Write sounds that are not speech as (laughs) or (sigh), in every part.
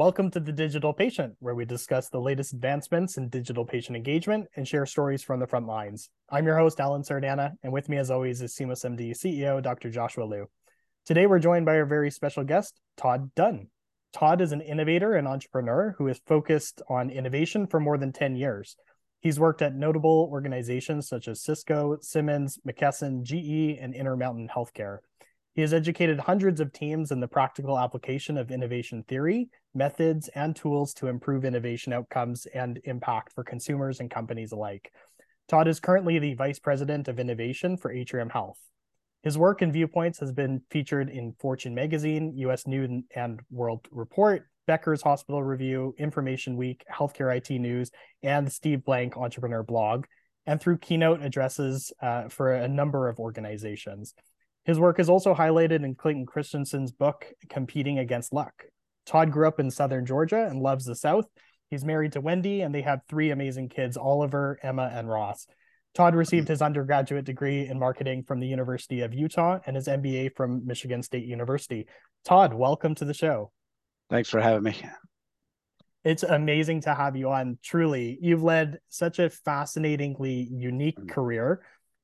Welcome to The Digital Patient, where we discuss the latest advancements in digital patient engagement and share stories from the front lines. I'm your host, Alan Sardana, and with me, as always, is Seamless MD CEO, Dr. Joshua Liu. Today, we're joined by our very special guest, Todd Dunn. Todd is an innovator and entrepreneur who is focused on innovation for more than 10 years. He's worked at notable organizations such as Cisco, Siemens, McKesson, GE, and Intermountain Healthcare. He has educated hundreds of teams in the practical application of innovation theory, methods, and tools to improve innovation outcomes and impact for consumers and companies alike. Todd is currently the Vice President of Innovation for Atrium Health. His work and viewpoints has been featured in Fortune Magazine, US News and World Report, Becker's Hospital Review, Information Week, Healthcare IT News, and Steve Blank Entrepreneur blog, and through keynote addresses uh, for a number of organizations. His work is also highlighted in Clayton Christensen's book, Competing Against Luck. Todd grew up in Southern Georgia and loves the South. He's married to Wendy, and they have three amazing kids Oliver, Emma, and Ross. Todd received his undergraduate degree in marketing from the University of Utah and his MBA from Michigan State University. Todd, welcome to the show. Thanks for having me. It's amazing to have you on. Truly, you've led such a fascinatingly unique mm. career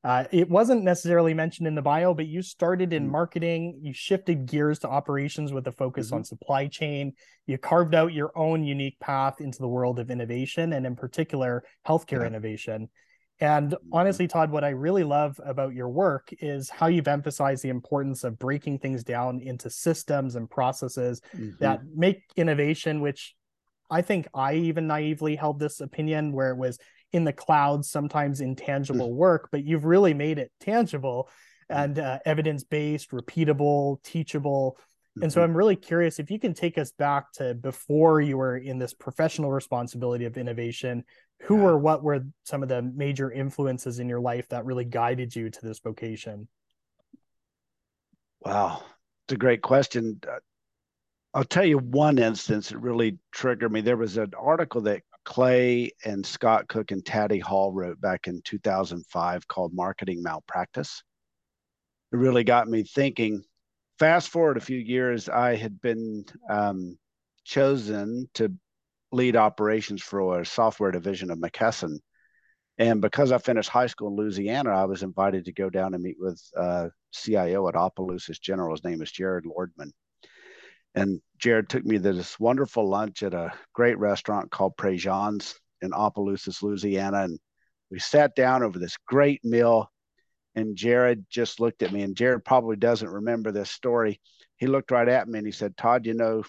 uh, it wasn't necessarily mentioned in the bio, but you started in mm-hmm. marketing. You shifted gears to operations with a focus mm-hmm. on supply chain. You carved out your own unique path into the world of innovation and, in particular, healthcare yeah. innovation. And mm-hmm. honestly, Todd, what I really love about your work is how you've emphasized the importance of breaking things down into systems and processes mm-hmm. that make innovation, which I think I even naively held this opinion where it was in the clouds, sometimes intangible mm. work, but you've really made it tangible mm. and uh, evidence based, repeatable, teachable. And so mm-hmm. I'm really curious if you can take us back to before you were in this professional responsibility of innovation. Who or what were some of the major influences in your life that really guided you to this vocation? Wow, it's a great question. I'll tell you one instance that really triggered me. There was an article that Clay and Scott Cook and Taddy Hall wrote back in 2005 called Marketing Malpractice. It really got me thinking. Fast forward a few years, I had been um, chosen to lead operations for a software division of McKesson. And because I finished high school in Louisiana, I was invited to go down and meet with uh, CIO at Opelousas General. His name is Jared Lordman. And Jared took me to this wonderful lunch at a great restaurant called Prejean's in Opelousas, Louisiana. And we sat down over this great meal. And Jared just looked at me, and Jared probably doesn't remember this story. He looked right at me and he said, Todd, you know,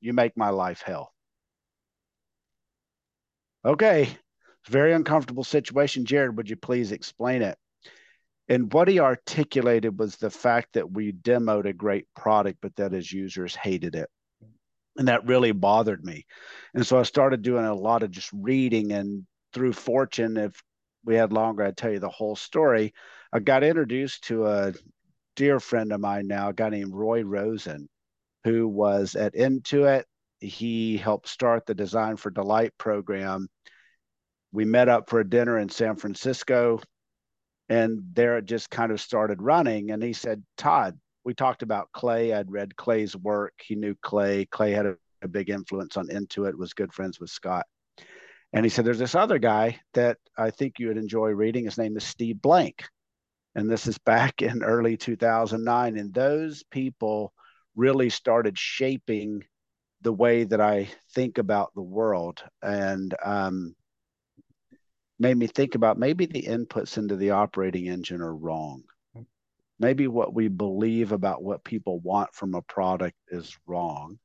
you make my life hell. Okay, very uncomfortable situation. Jared, would you please explain it? And what he articulated was the fact that we demoed a great product, but that his users hated it. And that really bothered me. And so I started doing a lot of just reading. And through fortune, if we had longer, I'd tell you the whole story. I got introduced to a dear friend of mine now, a guy named Roy Rosin, who was at Intuit. He helped start the Design for Delight program. We met up for a dinner in San Francisco and there it just kind of started running. And he said, Todd, we talked about Clay. I'd read Clay's work. He knew Clay. Clay had a, a big influence on Intuit, was good friends with Scott. And he said, There's this other guy that I think you would enjoy reading. His name is Steve Blank. And this is back in early 2009. And those people really started shaping the way that I think about the world. And um, made me think about maybe the inputs into the operating engine are wrong. Maybe what we believe about what people want from a product is wrong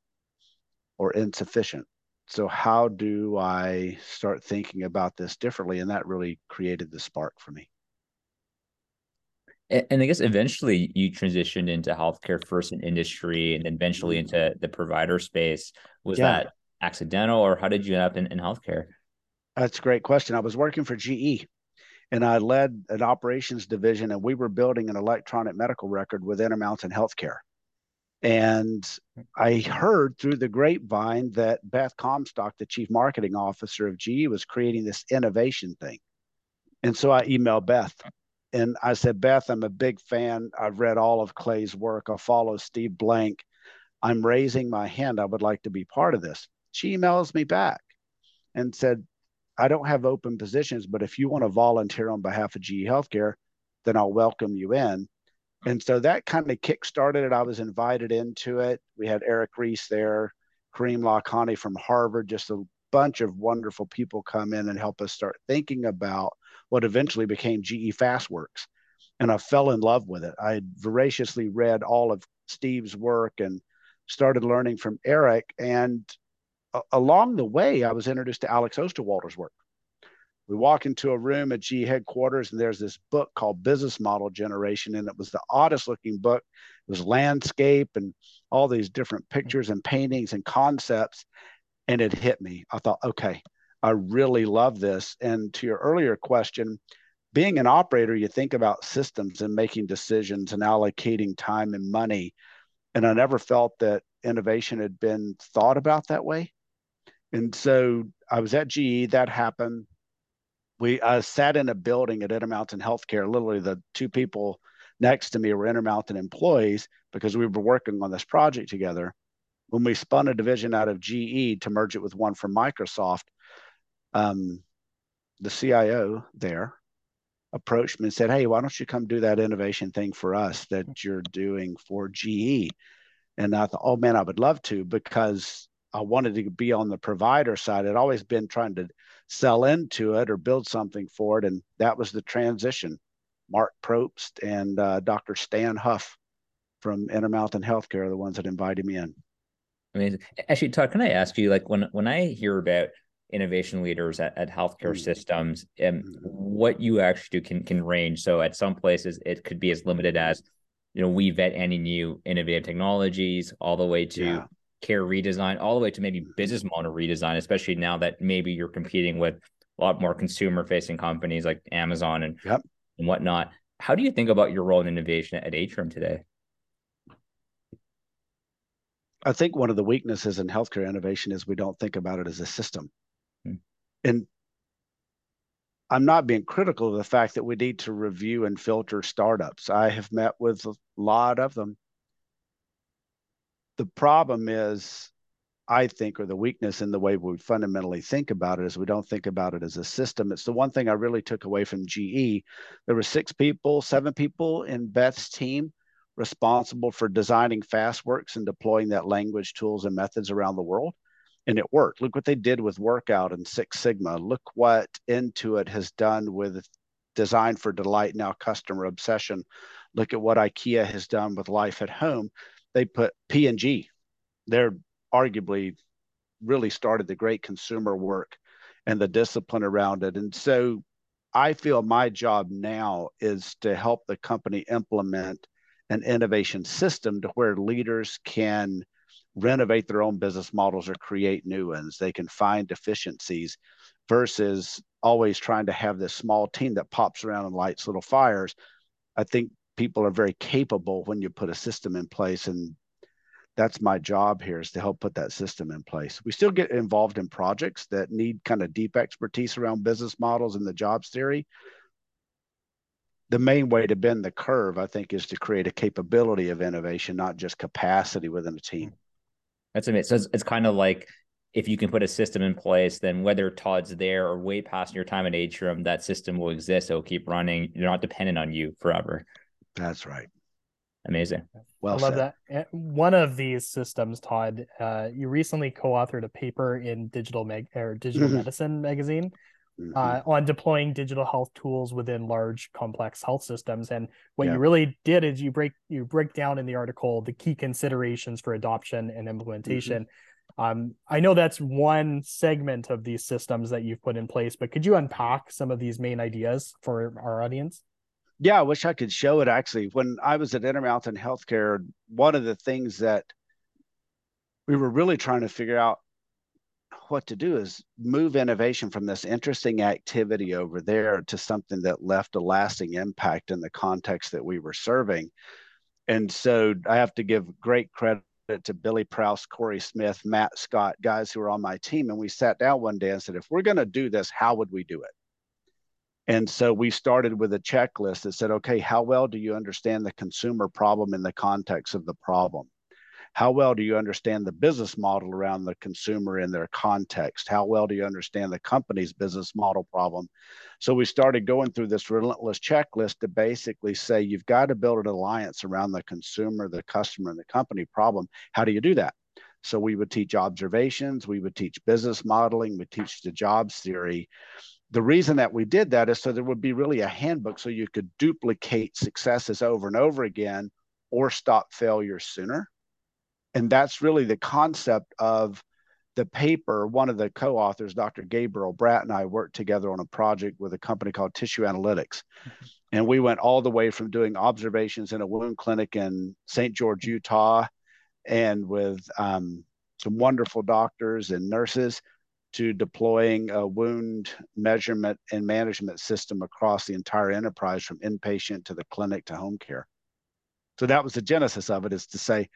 or insufficient. So, how do I start thinking about this differently? And that really created the spark for me. And I guess eventually you transitioned into healthcare first in industry and then eventually mm-hmm. into the provider space. Was yeah. that accidental or how did you end up in, in healthcare? That's a great question. I was working for GE and I led an operations division, and we were building an electronic medical record with Intermountain Healthcare. And I heard through the grapevine that Beth Comstock, the chief marketing officer of GE, was creating this innovation thing. And so I emailed Beth and I said, Beth, I'm a big fan. I've read all of Clay's work. I follow Steve Blank. I'm raising my hand. I would like to be part of this. She emails me back and said, I don't have open positions, but if you want to volunteer on behalf of GE Healthcare, then I'll welcome you in. And so that kind of kick-started it. I was invited into it. We had Eric Ries there, Karim Lakhani from Harvard, just a bunch of wonderful people come in and help us start thinking about what eventually became GE FastWorks. And I fell in love with it. I voraciously read all of Steve's work and started learning from Eric. And along the way, I was introduced to Alex Osterwalder's work. We walk into a room at G headquarters, and there's this book called Business Model Generation, and it was the oddest looking book. It was landscape and all these different pictures and paintings and concepts, and it hit me. I thought, okay, I really love this. And to your earlier question, being an operator, you think about systems and making decisions and allocating time and money. And I never felt that innovation had been thought about that way. And so I was at GE, that happened. We uh, sat in a building at Intermountain Healthcare. Literally, the two people next to me were Intermountain employees because we were working on this project together. When we spun a division out of GE to merge it with one from Microsoft, um, the CIO there approached me and said, Hey, why don't you come do that innovation thing for us that you're doing for GE? And I thought, Oh man, I would love to because I wanted to be on the provider side. I'd always been trying to sell into it or build something for it. And that was the transition. Marc Probst and uh, Dr. Stan Huff from Intermountain Healthcare are the ones that invited me in. Amazing. Actually, Todd, can I ask you, like when when I hear about innovation leaders at, at healthcare mm-hmm. systems, and um, mm-hmm. what you actually do can can range. So at some places it could be as limited as, you know, we vet any new innovative technologies all the way to yeah care redesign all the way to maybe business model redesign, especially now that maybe you're competing with a lot more consumer facing companies like Amazon and, yep. and whatnot. How do you think about your role in innovation at Atrium today? I think one of the weaknesses in healthcare innovation is we don't think about it as a system. Hmm. And I'm not being critical of the fact that we need to review and filter startups. I have met with a lot of them the problem is I think, or the weakness in the way we fundamentally think about it is we don't think about it as a system. It's the one thing I really took away from GE. There were six people, seven people in Beth's team responsible for designing FastWorks and deploying that language, tools, and methods around the world. And it worked. Look what they did with Workout and Six Sigma. Look what Intuit has done with Design for Delight, now Customer Obsession. Look at what IKEA has done with Life at Home they put P&G. They're arguably really started the great consumer work and the discipline around it. And so I feel my job now is to help the company implement an innovation system to where leaders can renovate their own business models or create new ones. They can find efficiencies versus always trying to have this small team that pops around and lights little fires. I think people are very capable when you put a system in place and that's my job here is to help put that system in place we still get involved in projects that need kind of deep expertise around business models and the jobs theory the main way to bend the curve i think is to create a capability of innovation not just capacity within a team that's amazing so it's, it's kind of like if you can put a system in place, then whether Todd's there or way past your time at Atrium, that system will exist. It will keep running. You're not dependent on you forever. That's right. Amazing. Well, I love said. that. One of these systems, Todd, uh, you recently co-authored a paper in Digital Meg or Digital mm-hmm. Medicine magazine mm-hmm. uh, on deploying digital health tools within large, complex health systems. And what yeah. you really did is you break you break down in the article the key considerations for adoption and implementation. Mm-hmm. Um, I know that's one segment of these systems that you've put in place, but could you unpack some of these main ideas for our audience? Yeah, I wish I could show it actually. When I was at Intermountain Healthcare, one of the things that we were really trying to figure out what to do is move innovation from this interesting activity over there to something that left a lasting impact in the context that we were serving. And so I have to give great credit to Billy Prouse, Corey Smith, Matt Scott, guys who are on my team. And we sat down one day and said, if we're going to do this, how would we do it? And so we started with a checklist that said, okay, how well do you understand the consumer problem in the context of the problem? How well do you understand the business model around the consumer in their context? How well do you understand the company's business model problem? So we started going through this relentless checklist to basically say you've got to build an alliance around the consumer, the customer, and the company problem. How do you do that? So we would teach observations, we would teach business modeling, we teach the jobs theory. The reason that we did that is so there would be really a handbook so you could duplicate successes over and over again or stop failure sooner. And that's really the concept of the paper. One of the co authors, Dr. Gabriel Brat, and I worked together on a project with a company called Tissue Analytics. And we went all the way from doing observations in a wound clinic in St. George, Utah, and with um, some wonderful doctors and nurses to deploying a wound measurement and management system across the entire enterprise from inpatient to the clinic to home care. So that was the genesis of it is to say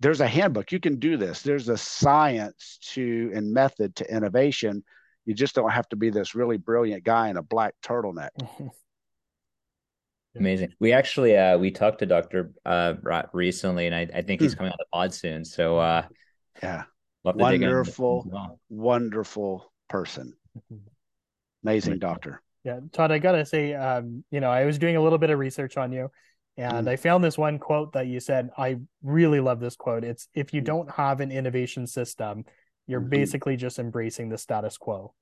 there's a handbook. You can do this. There's a science to and method to innovation. You just don't have to be this really brilliant guy in a black turtleneck. (laughs) Amazing. We actually uh we talked to Dr. uh recently and I, I think he's hmm. coming on the pod soon. So uh yeah. Wonderful, well. wonderful person. (laughs) Amazing doctor. Yeah, Todd, I gotta say, um, you know, I was doing a little bit of research on you and mm. I found this one quote that you said. I really love this quote. It's if you hmm. don't have an innovation system, you're mm-hmm. basically just embracing the status quo.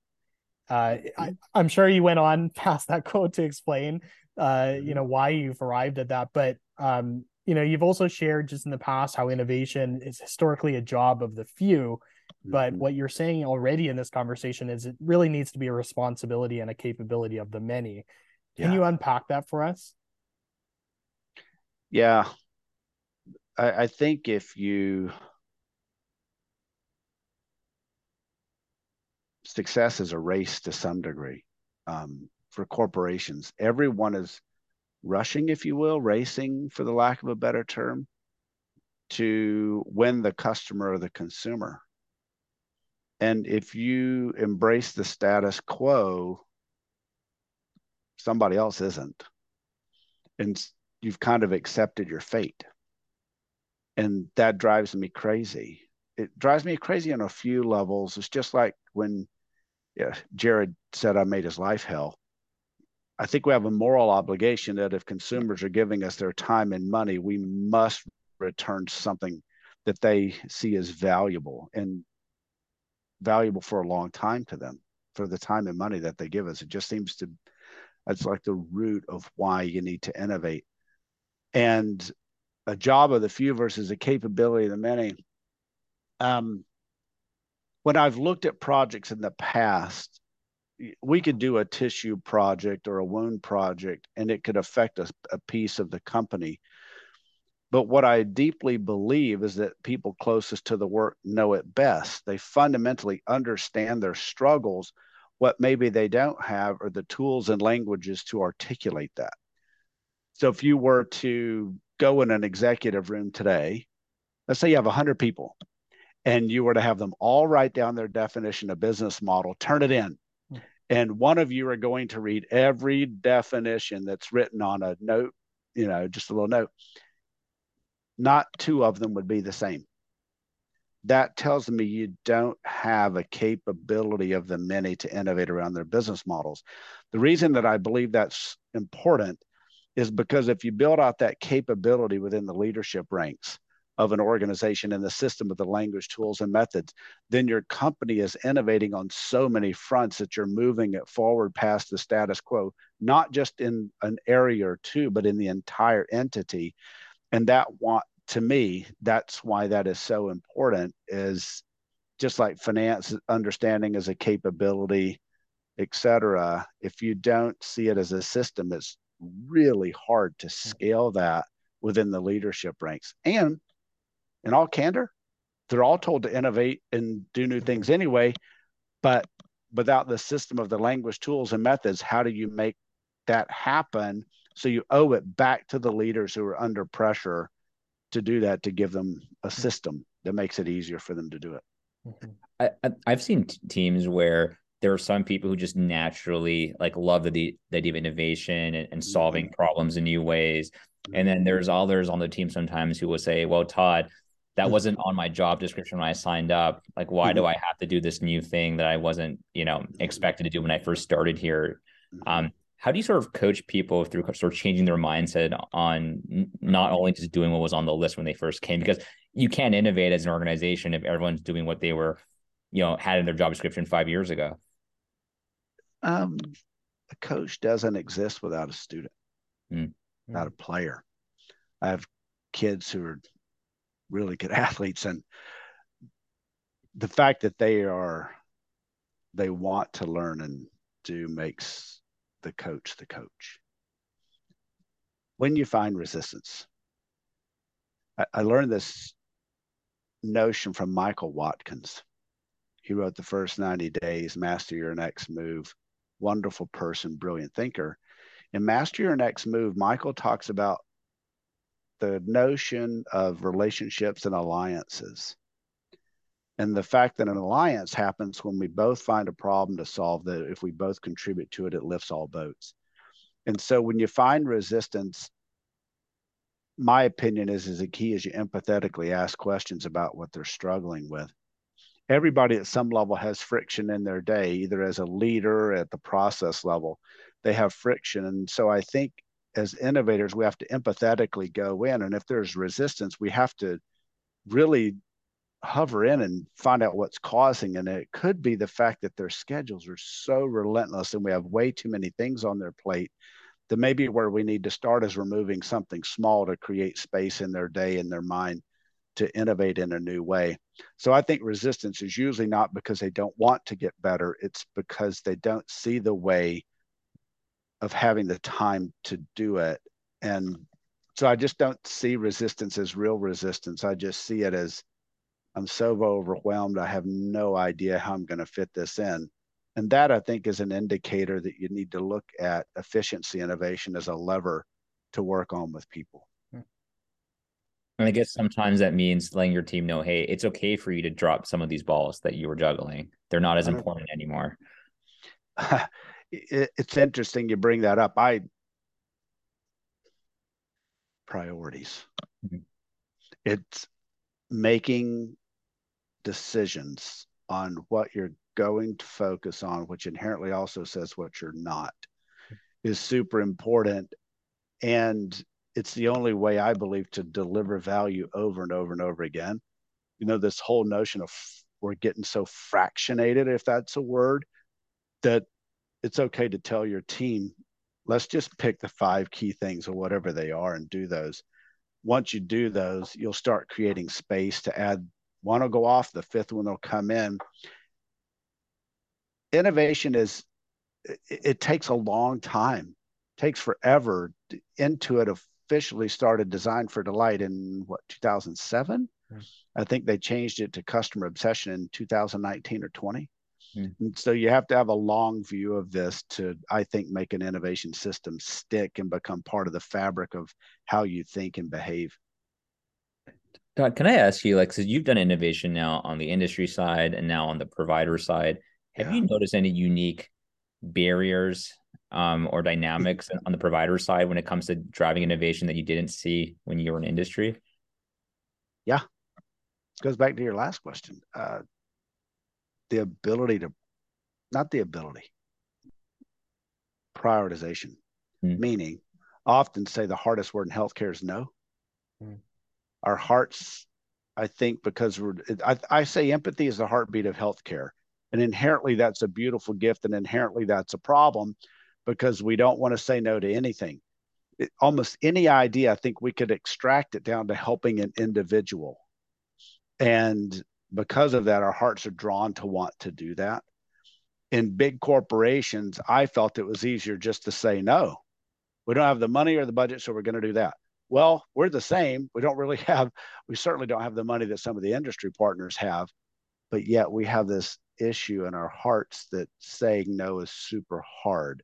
Uh, I, am sure you went on (laughs) past that quote to explain uh, you know, why you've arrived at that. But um, you know, you've also shared just in the past how innovation is historically a job of the few. But mm-hmm. what you're saying already in this conversation is it really needs to be a responsibility and a capability of the many. Can yeah. you unpack that for us? Yeah. I, I think if you success is a race to some degree. Um, for corporations. Everyone is rushing, if you will, racing, for the lack of a better term, to win the customer or the consumer. And if you embrace the status quo, somebody else isn't. And you've kind of accepted your fate. And that drives me crazy. It drives me crazy on a few levels. It's just like when yeah, Jared said I made his life hell. I think we have a moral obligation that if consumers are giving us their time and money, we must return something that they see as valuable and valuable for a long time to them for the time and money that they give us. It just seems to, it's like the root of why you need to innovate. And a job of the few versus a capability of the many. Um, when I've looked at projects in the past, we could do a tissue project or a wound project and it could affect a, a piece of the company. But what i deeply believe is that people closest to the work know it best. They fundamentally understand their struggles what maybe they don't have are the tools and languages to articulate that. So if you were to go in an executive room today let's say you have 100 people and you were to have them all write down their definition of business model turn it in and one of you are going to read every definition that's written on a note, you know, just a little note. Not two of them would be the same. That tells me you don't have a capability of the many to innovate around their business models. The reason that I believe that's important is because if you build out that capability within the leadership ranks, of an organization and the system of the language tools and methods then your company is innovating on so many fronts that you're moving it forward past the status quo not just in an area or two but in the entire entity. And that want to me that's why that is so important is just like finance understanding as a capability etc if you don't see it as a system it's really hard to mm. scale that within the leadership ranks. And in all candor, they're all told to innovate and do new things anyway. But without the system of the language tools and methods, how do you make that happen? So you owe it back to the leaders who are under pressure to do that, to give them a mm-hmm. system that makes it easier for them to do it. Mm-hmm. I, I've seen t- teams where there are some people who just naturally like love the, the idea of innovation and, and solving mm-hmm. problems in new ways. Mm-hmm. And then there's others on the team sometimes who will say, well, Todd, that mm-hmm. wasn't on my job description when I signed up. Like, why do mm-hmm. I have to do this new thing that I wasn't, you know, expected to do when I first started here? Mm-hmm. Um, how do you sort of coach people through sort of changing their mindset on not only just doing what was on the list when they first came? Because you can't innovate as an organization if everyone's doing what they were, you know, had in their job description five years ago. Um, a coach doesn't exist without a student, mm. without a player. I have kids who are really good (laughs) athletes. And the fact that they are they want to learn and do makes the coach the coach. When you find resistance I, I learned this notion from michael watkins. He wrote the first 90 days master your next move. Wonderful person brilliant thinker. In master your next move michael talks about the notion of relationships and alliances. And the fact that an alliance happens when we both find a problem to solve that if we both contribute to it it lifts all boats. And so when you find resistance my opinion is is the key is you empathetically ask questions about what they're struggling with. Everybody at some level has friction in their day either as a leader at the process level they have friction. And so i think as innovators, we have to empathetically go in. And if there's resistance, we have to really hover in and find out what's causing. And it could be the fact that their schedules are so relentless and we have way too many things on their plate that maybe where we need to start is removing something small to create space in their day and their mind to innovate in a new way. So I think resistance is usually not because they don't want to get better, it's because they don't see the way of having the time to do it. And so I just don't see resistance as real resistance. I just see it as I'm so overwhelmed. I have no idea how I'm going to fit this in. And that I think is an indicator that you need to look at efficiency innovation as a lever to work on with people. And I guess sometimes that means letting your team know, hey, it's okay for you to drop some of these balls that you were juggling. They're not as important anymore. (laughs) it, it's interesting you bring that up. I priorities. Mm-hmm. It's making decisions on what you're going to focus on, which inherently also says what you're not, is super important. And it's the only way I believe to deliver value over and over and over again. You know, this whole notion of we're getting so fractionated, if that's a word, that it's okay to tell your team, let's just pick the five key things or whatever they are and do those. Once you do those, you'll start creating space to add one will go off, the fifth one will come in. Innovation is it, it takes a long time, it takes forever. Intuit officially started Design for Delight in what 2007. Mm. I think they changed it to customer obsession in 2019 or 20. Mm-hmm. So you have to have a long view of this to, I think, make an innovation system stick and become part of the fabric of how you think and behave. Todd, can I ask you, like, so you've done innovation now on the industry side and now on the provider side. Have yeah. you noticed any unique barriers um, or dynamics (laughs) on the provider side when it comes to driving innovation that you didn't see when you were in industry? Yeah, goes back to your last question. Uh, the ability to, not the ability, prioritization, mm. meaning often say the hardest word in healthcare is no. Mm. Our hearts, I think, because we're, I, I say empathy is the heartbeat of healthcare. And inherently, that's a beautiful gift, and inherently, that's a problem because we don't want to say no to anything. It, almost any idea, I think we could extract it down to helping an individual. And because of that, our hearts are drawn to want to do that. In big corporations, I felt it was easier just to say no. We don't have the money or the budget, so we're going to do that. Well, we're the same. We don't really (laughs) have, we certainly don't have the money that some of the industry partners have, but yet we have this issue in our hearts that saying no is super hard.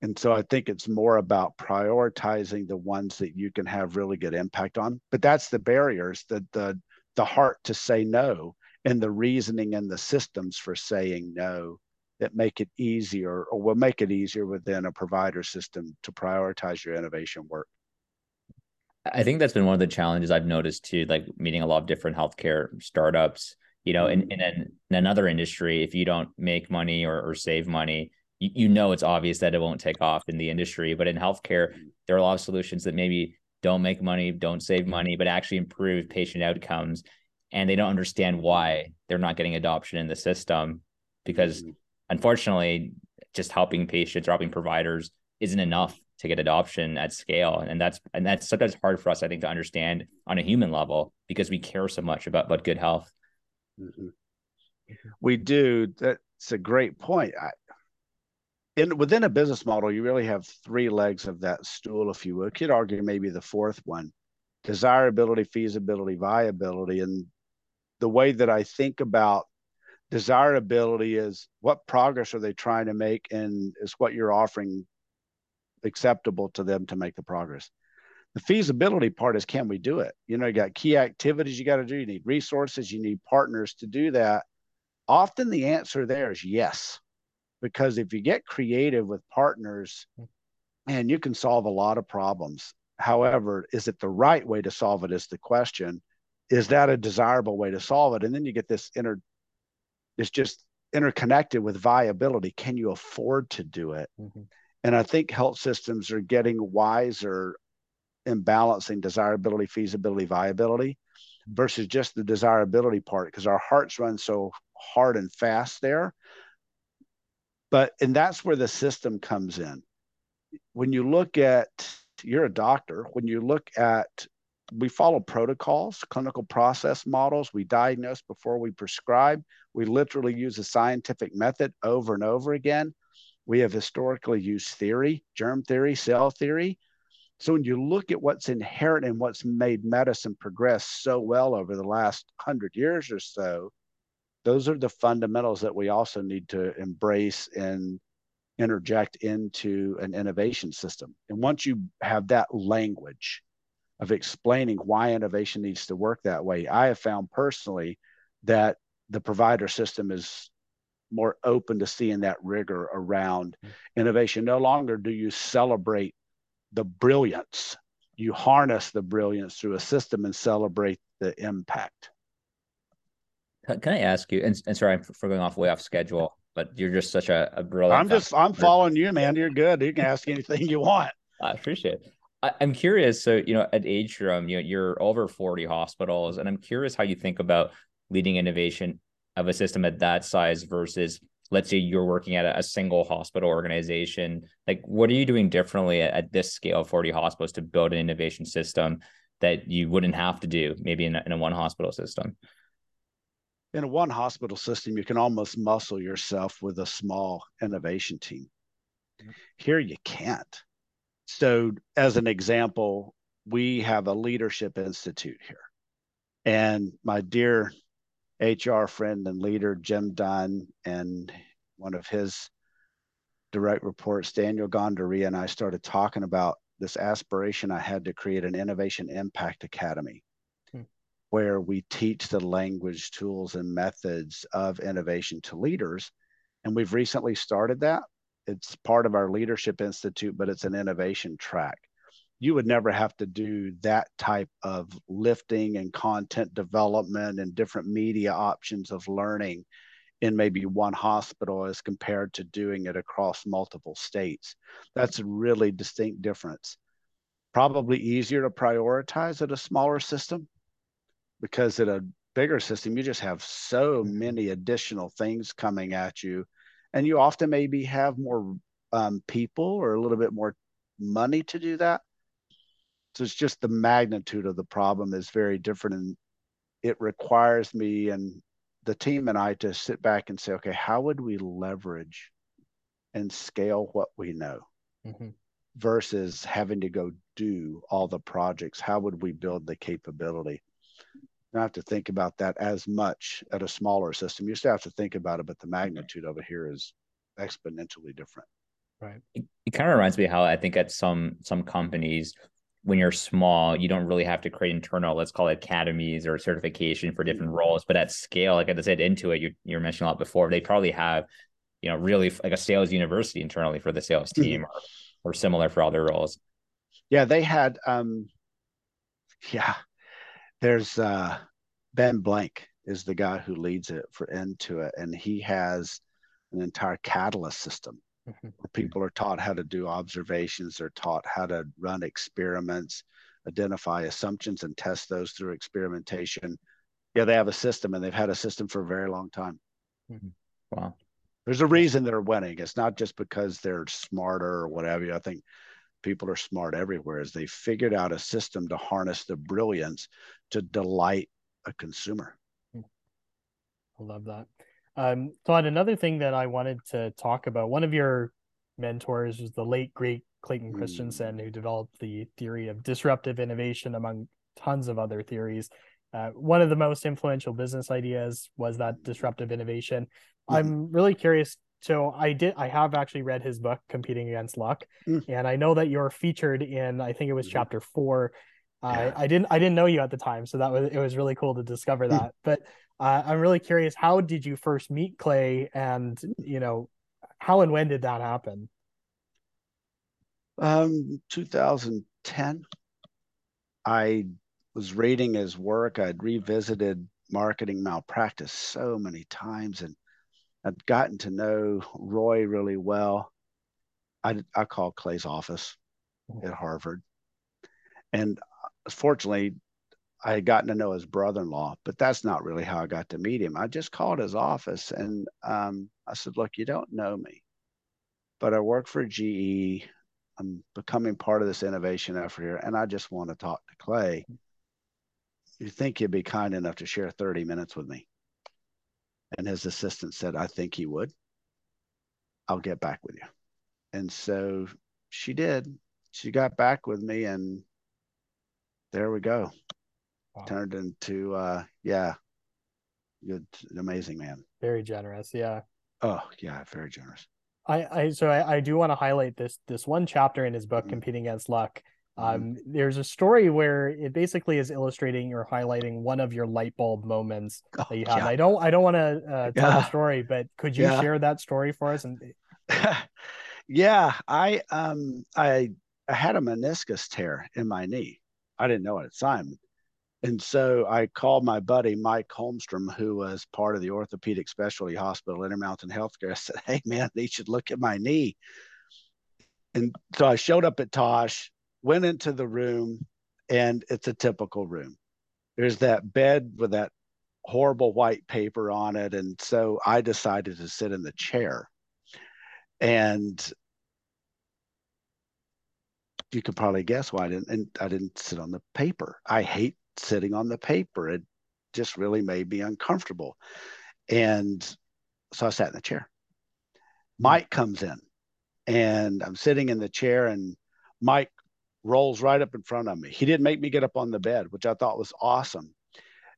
And so I think it's more about prioritizing the ones that you can have really good impact on. But that's the barriers that the the heart to say no and the reasoning and the systems for saying no that make it easier or will make it easier within a provider system to prioritize your innovation work. I think that's been one of the challenges I've noticed too, like meeting a lot of different healthcare startups. You know, in, in, mm-hmm. an, in another industry, if you don't make money or, or save money, you, you know it's obvious that it won't take off in the industry. But in healthcare, mm-hmm. there are a lot of solutions that maybe don't make money, don't save money, but actually improve patient outcomes. And they don't understand why they're not getting adoption in the system because mm-hmm. unfortunately, just helping patients or helping providers isn't enough to get adoption at scale and that's and that's sometimes hard for us i think to understand on a human level because we care so much about about good health mm-hmm. we do that's a great point I, in within a business model you really have three legs of that stool if you would could argue maybe the fourth one desirability feasibility viability and the way that i think about desirability is what progress are they trying to make and is what you're offering acceptable to them to make the progress. The feasibility part is can we do it? You know, you got key activities you got to do, you need resources, you need partners to do that. Often the answer there is yes. Because if you get creative with partners, and you can solve a lot of problems. However, is it the right way to solve it is the question. Is that a desirable way to solve it? And then you get this inner, it's just interconnected with viability. Can you afford to do it? Mm-hmm. And I think health systems are getting wiser in balancing desirability, feasibility, viability versus just the desirability part because our hearts run so hard and fast there. But, and that's where the system comes in. When you look at, you're a doctor, when you look at, we follow protocols, clinical process models, we diagnose before we prescribe, we literally use a scientific method over and over again we have historically used theory, germ theory, cell theory. So when you look at what's inherent in what's made medicine progress so well over the last hundred years or so, those are the fundamentals that we also need to embrace and interject into an innovation system. And once you have that language of explaining why innovation needs to work that way, I have found personally that the provider system is more open to seeing that rigor around mm-hmm. innovation. No longer do you celebrate the brilliance, you harness the brilliance through a system and celebrate the impact. Can I ask you? And, and sorry for going off way off schedule, but you're just such a, a brilliant. I'm just I'm following you, man. You're good. You can ask anything you want. (laughs) I appreciate it. I, am curious. So you know, at Atrium, you know, you're over 40 hospitals, and I'm curious how you think about leading innovation of a system at that size versus let's say you're working at a, a single hospital organization like what are you doing differently at, at, this scale 40 hospitals to build an innovation system that you wouldn't have to do maybe in a, in a one hospital system in a one hospital system you can almost muscle yourself with a small innovation team. Here you can't. So as an example we have a leadership institute here. And my dear HR friend and leader, Jim Dunn, and one of his direct reports, Daniel Gondaria, and I started talking about this aspiration I had to create an innovation impact academy. Where we teach the language, tools, and methods of innovation to leaders. And we've recently started that. It's part of our Leadership Institute, but it's an innovation track you would never have to do that type of lifting and content development and different media options of learning in maybe one hospital as compared to doing it across multiple states. That's a really distinct difference. Probably easier to prioritize at a smaller system because in a bigger system, you just have so many additional things coming at you. And you often maybe have more um, people or a little bit more money to do that so it's just the magnitude of the problem is very different. And it requires me and the team and I to sit back and say, okay, how would we leverage and scale what we know mm-hmm. versus having to go do all the projects? How would we build the capability? Not have to think about that as much at a smaller system. You still have to think about it, but the magnitude of it here is exponentially different. Right. It, it kind of reminds me how I think at some some companies when you're small, you don't really have to create internal, let's call it academies or certification for different mm-hmm. roles. But at scale, like I said, Intuit, you you were mentioning a lot before, they probably have, you know, really like a sales university internally for the sales mm-hmm. team or, or similar for other roles. Yeah, they had um yeah. There's uh, Ben Blank is the guy who leads it for Intuit, and he has an entire catalyst system mm-hmm. where people are taught how to do observations, they're taught how to run experiments, identify assumptions, and test those through experimentation. Yeah, they have a system, and they've had a system for a very long time. Mm-hmm. Wow. There's a reason they're winning. It's not just because they're smarter or whatever. I think people are smart everywhere as they figured out a system to harness the brilliance to delight a consumer. I love that. Um, Todd, another thing that I wanted to talk about, one of your mentors was the late great Clayton Christensen, mm. who developed the theory of disruptive innovation among tons of other theories. Uh, one of the most influential business ideas was that disruptive innovation. Mm. I'm really curious. So I did, I have actually read his book, Competing Against Luck, mm. and I know that you're featured in, I think it was mm-hmm. chapter four. Yeah. I, I didn't, I didn't know you at the time, so that was it was really cool to discover mm. that. But uh, I'm really curious, how did you first meet Clay, and you know, how and when did that happen? Um, 2010. I was reading his work. I'd revisited marketing malpractice so many times, and I'd gotten to know Roy really well. I I called Clay's office at Harvard, and uh, fortunately, I had gotten to know his brother-in-law, but that's not really how I got to meet him. I just called his office and um, I said, "Look, you don't know me, but I work for GE. I'm becoming part of this innovation effort here, and I just want to talk to Clay. You think you'd be kind enough to share 30 minutes with me?" And his assistant said, "I think he would. I'll get back with you." And so she did. She got back with me, and there we go wow. turned into uh yeah good amazing man very generous yeah oh yeah very generous i i so i, I do want to highlight this this one chapter in his book mm-hmm. competing against luck. Um there's a story where it basically is illustrating or highlighting one of your light bulb moments oh, that you have yeah. i don't i don't want to uh, tell yeah. the story but could you yeah. share that story for us and (laughs) yeah i um i i had a meniscus tear in my knee i didn't know it at the time and so I called my buddy Mike Holmstrom, who was part of the orthopedic specialty hospital, Intermountain Healthcare. I said, "Hey, man, they should look at my knee." And so I showed up at Tosh, went into the room, and it's a typical room. There's that bed with that horrible white paper on it, and so I decided to sit in the chair. And you could probably guess why I didn't. And I didn't sit on the paper. I hate sitting on the paper. It just really made me uncomfortable. And so I sat in the chair. Mike comes in and I'm sitting in the chair and Mike rolls right up in front of me. He didn't make me get up on the bed, which I thought was awesome.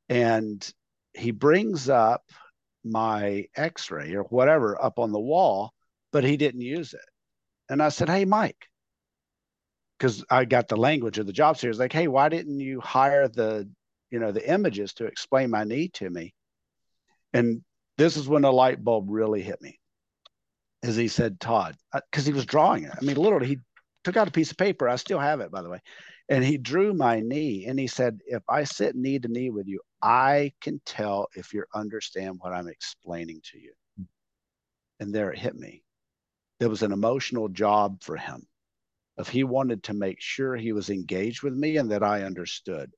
And he brings up my x ray or whatever up on the wall, but he didn't use it. And I said, Hey, Mike, because I got the language of the job theory. Like, hey, why didn't you hire the, you know, the images to explain my need to me? And this is when the light bulb really hit me. As he said, Todd, uh, because he was drawing it. I mean, literally, he took out a piece of paper. I still have it, by the way. And he drew my knee and he said, if I sit knee to knee with you, I can tell if you understand what I'm explaining to you. And there it hit me. There was an emotional job for him of he wanted to make sure he was engaged with me and that I understood.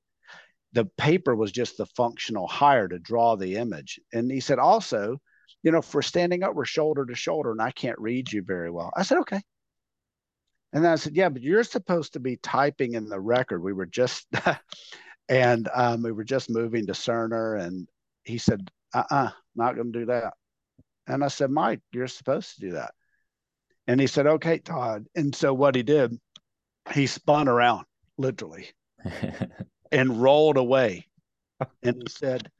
The paper was just the functional hire to draw the image. And he said, also, you know, if we're standing up, we're shoulder to shoulder and I can't read you very well. I said, okay. And then I said, yeah, but you're supposed to be typing in the record. We were just, (laughs) and um, we were just moving to Cerner. And he said, uh uh-uh, uh, not going to do that. And I said, Mike, you're supposed to do that. And he said, okay, Todd. And so what he did, he spun around literally (laughs) and rolled away. (laughs) And he said,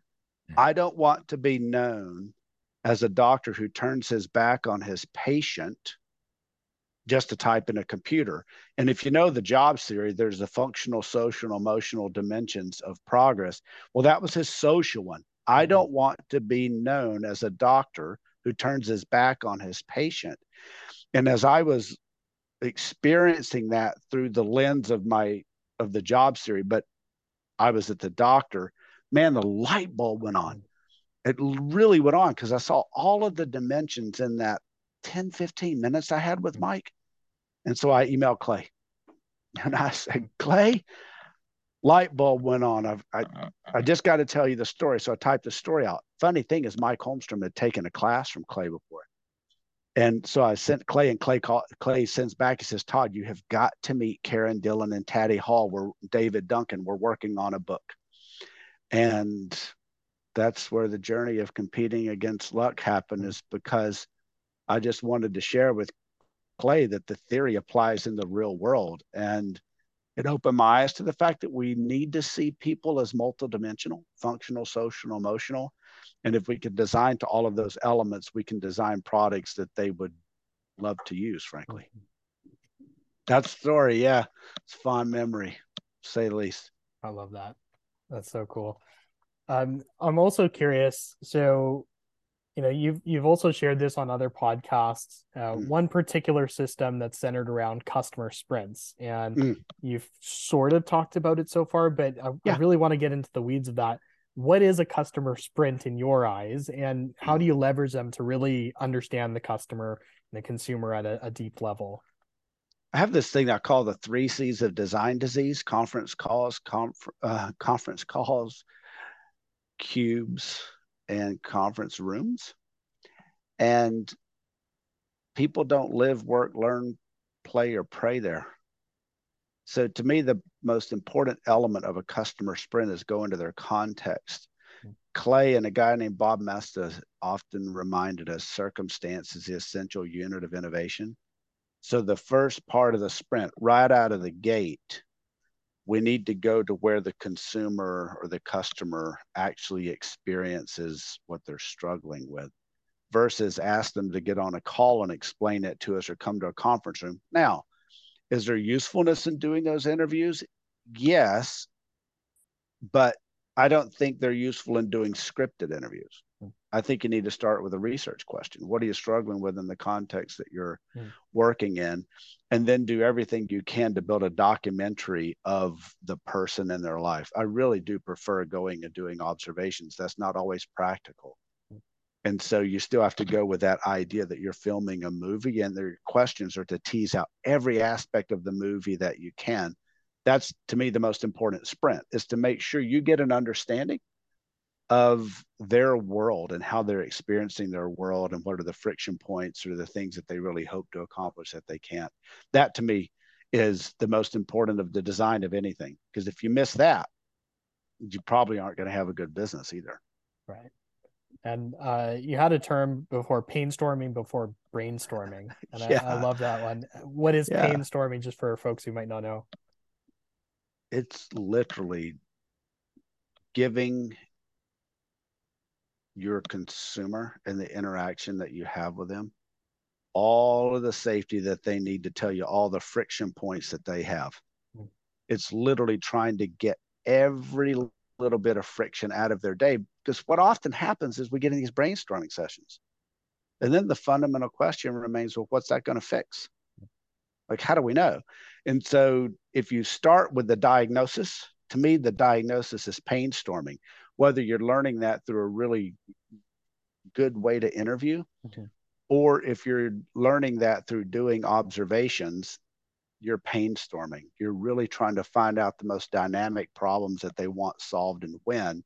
I don't want to be known as a doctor who turns his back on his patient just to type in a computer. And if you know the jobs theory, there's the functional, social, emotional dimensions of progress. Well, that was his social one. I mm-hmm. don't want to be known as a doctor who turns his back on his patient and as I was experiencing that through the lens of my of the job theory, but I was at the doctor, man, the light bulb went on. It really went on because I saw all of the dimensions in that 10, 15 minutes I had with Mike. And so I emailed Clay and I said, Clay, light bulb went on. I've, I, I just got to tell you the story. So I typed the story out. Funny thing is, Mike Holmstrom had taken a class from Clay before. And so I sent Clay, and Clay call, Clay sends back. He says, "Todd, you have got to meet Karen Dillon and Taddy Hall. Where David Duncan. We're working on a book." And that's where the journey of competing against luck happened. Is because I just wanted to share with That the theory applies in the real world, and it opened my eyes to the fact that we need to see people as multidimensional, functional, social, emotional, and if we could design to all of those elements, we can design products that they would love to use, frankly. That story, yeah, it's fond memory, say the least. I love that. That's so cool. Um, I'm also curious. So, you know, you've you've also shared this on other podcasts. Uh, mm. One particular system that's centered around customer sprints, and mm. you've sort of talked about it so far, but I, yeah. I really want to get into the weeds of that what is a customer sprint in your eyes and how do you leverage them to really understand the customer and the consumer at a, a deep level i have this thing i call the three c's of design disease conference calls conf- uh, conference calls cubes and conference rooms and people don't live work learn play or pray there so to me, the most important element of a customer sprint is go into their context. Clay and a guy named Bob Moesta often reminded us circumstance is the essential unit of innovation. So the first part of the sprint, right out of the gate, we need to go to where the consumer or the customer actually experiences what they're struggling with versus ask them to get on a call and explain it to us or come to a conference room. Now, is there usefulness in doing those interviews? Yes, but I don't think they're useful in doing scripted interviews. I think you need to start with a research question. What are you struggling with in the context that you're mm. working in? And then do everything you can to build a documentary of the person in their life. I really do prefer going and doing observations. That's not always practical and so you still have to go with that idea that you're filming a movie and their questions are to tease out every aspect of the movie that you can that's to me the most important sprint is to make sure you get an understanding of their world and how they're experiencing their world and what are the friction points or the things that they really hope to accomplish that they can't. That to me is the most important of the design of anything because if you miss that you probably aren't going to have a good business either. Right. And uh, you had a term before painstorming before brainstorming (laughs) and yeah. I, I, love that one. What is yeah. painstorming just for folks who might not know? It's literally giving your consumer and the interaction that you have with them all of the safety that they need to tell you all the friction points that they have mm. it's literally trying to get every little bit of friction out of their day. Because what often happens is we get in these brainstorming sessions. And then the fundamental question remains well, what's that going to fix? Like, how do we know? And so, if you start with the diagnosis, to me, the diagnosis is pain storming, whether you're learning that through a really good way to interview, okay. or if you're learning that through doing observations you're painstorming. You're really trying to find out the most dynamic problems that they want solved and when.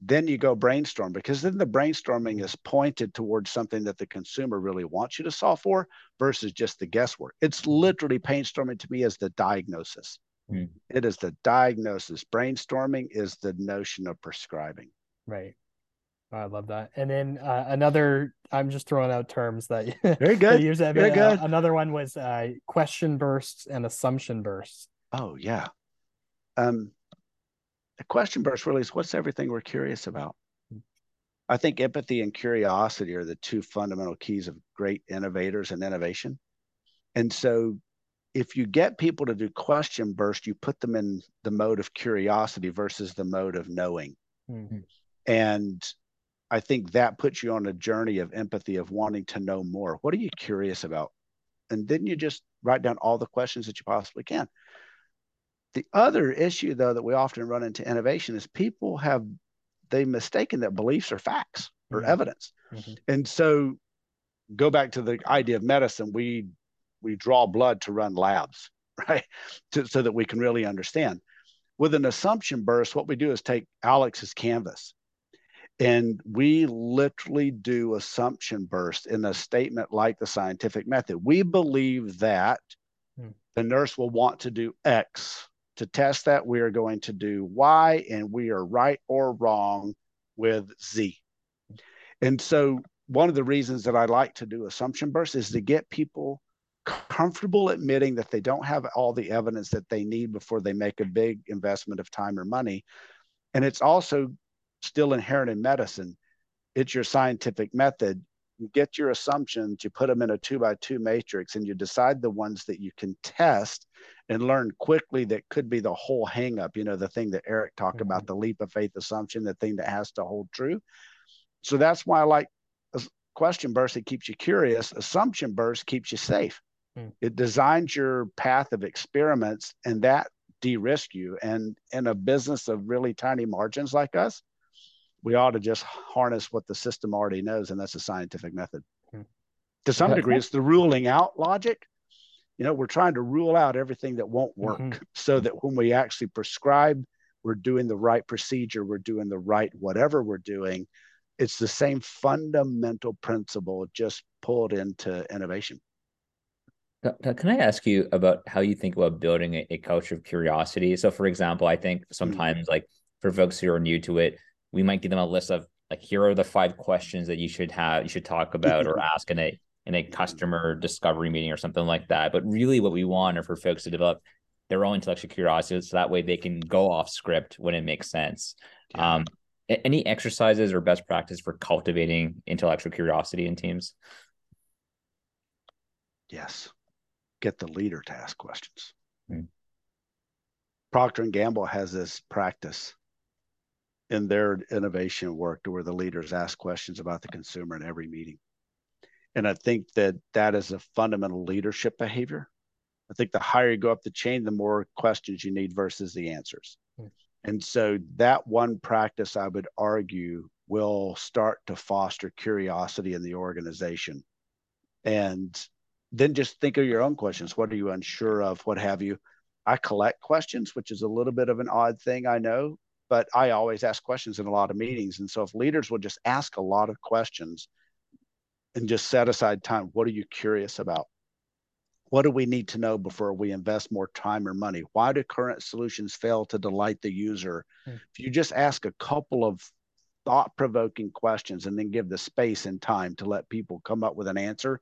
Then you go brainstorm because then the brainstorming mm-hmm. is pointed towards something that the consumer really wants you to solve for versus just the guesswork. It's mm-hmm. literally brainstorming to me as the diagnosis. Mm. It is the diagnosis. Brainstorming is the notion of prescribing. Right. I love that. And then uh, another, I'm just throwing out terms that (laughs) very good. use that, very good. Uh, another one was uh, question bursts and assumption bursts. Oh yeah. Um, a question burst really is what's everything we're curious about. I think empathy and curiosity are the two fundamental keys of great innovators and innovation. And so if you get people to do question burst, you put them in the mode of curiosity versus the mode of knowing. Mm-hmm. And I think that puts you on a journey of empathy, of wanting to know more. What are you curious about? And then you just write down all the questions that you possibly can. The other issue, though, that we often run into innovation is people have they mistaken that beliefs are facts or mm-hmm. evidence, mm-hmm. and so go back to the idea of medicine. We we draw blood to run labs, (laughs) right, to, so that we can really understand. With an assumption burst, what we do is take Alex's canvas and we literally do assumption burst in a statement like the scientific method. We believe that hmm. the nurse will want to do X. To test that, we are going to do Y, and we are right or wrong with Z. And so, one of the reasons that I like to do assumption burst is to get people comfortable admitting that they don't have all the evidence that they need before they make a big investment of time or money. And it's also still inherent in medicine. It's your scientific method. You get your assumptions, you put them in a two by two matrix, and you decide the ones that you can test and learn quickly that could be the whole hangup, you know, the thing that Eric talked mm-hmm. about, the leap of faith assumption, the thing that has to hold true. So that's why I like a question burst, it keeps you curious. Assumption burst keeps you safe. Mm. It designs your path of experiments and that de-risk you. And in a business of really tiny margins like us, we ought to just harness what the system already knows, and that's a scientific method. Hmm. To some degree, it's the ruling out logic. You know, we're trying to rule out everything that won't work mm-hmm. so that when we actually prescribe, we're doing the right procedure, we're doing the right whatever we're doing. It's the same fundamental principle, just pulled into innovation. Can I ask you about how you think about building a, a culture of curiosity? So, for example, I think sometimes, mm-hmm. like for folks who are new to it, we might give them a list of like here are the five questions that you should have you should talk about or ask in a in a customer discovery meeting or something like that but really what we want are for folks to develop their own intellectual curiosity so that way they can go off script when it makes sense yeah. um, any exercises or best practice for cultivating intellectual curiosity in teams yes get the leader to ask questions mm-hmm. procter and gamble has this practice in their innovation work to where the leaders ask questions about the consumer in every meeting. And I think that that is a fundamental leadership behavior. I think the higher you go up the chain, the more questions you need versus the answers. Mm. And so that one practice, I would argue, will start to foster curiosity in the organization. And then just think of your own questions. What are you unsure of? What have you? I collect questions, which is a little bit of an odd thing, I know, but I always ask questions in a lot of meetings. And so if leaders will just ask a lot of questions and just set aside time, what are you curious about? What do we need to know before we invest more time or money? Why do current solutions fail to delight the user? Hmm. If you just ask a couple of thought provoking questions and then give the space and time to let people come up with an answer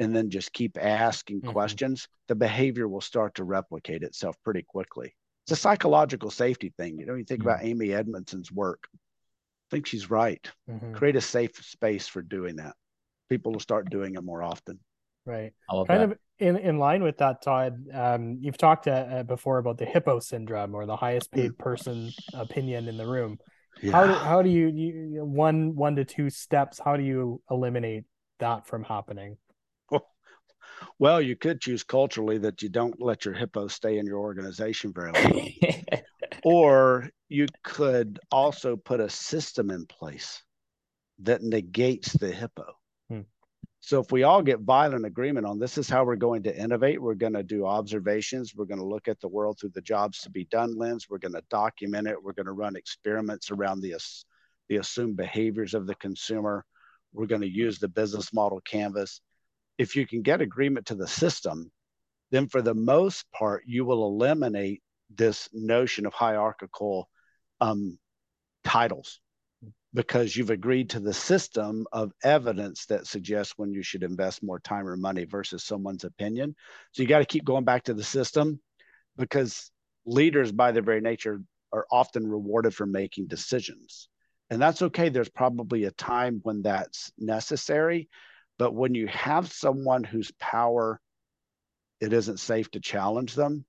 and then just keep asking mm-hmm. questions, the behavior will start to replicate itself pretty quickly it's a psychological safety thing. You know, you think mm-hmm. about Amy Edmondson's work. I think she's right. Mm-hmm. Create a safe space for doing that. People will start doing it more often. Right. Kind that. of in, in line with that, Todd, um, you've talked uh, uh, before about the hippo syndrome or the highest paid person opinion in the room. Yeah. How do, how do you, you one one to two steps? How do you eliminate that from happening? Well, you could choose culturally that you don't let your hippo stay in your organization very long. (laughs) or you could also put a system in place that negates the hippo. Hmm. So if we all get violent agreement on this is how we're going to innovate, we're going to do observations, we're going to look at the world through the jobs to be done lens, we're going to document it, we're going to run experiments around the the assumed behaviors of the consumer, we're going to use the business model canvas if you can get agreement to the system, then for the most part, you will eliminate this notion of hierarchical um, titles because you've agreed to the system of evidence that suggests when you should invest more time or money versus someone's opinion. So you got to keep going back to the system because leaders, by their very nature, are often rewarded for making decisions. And that's okay. There's probably a time when that's necessary, but when you have someone whose power it isn't safe to challenge them,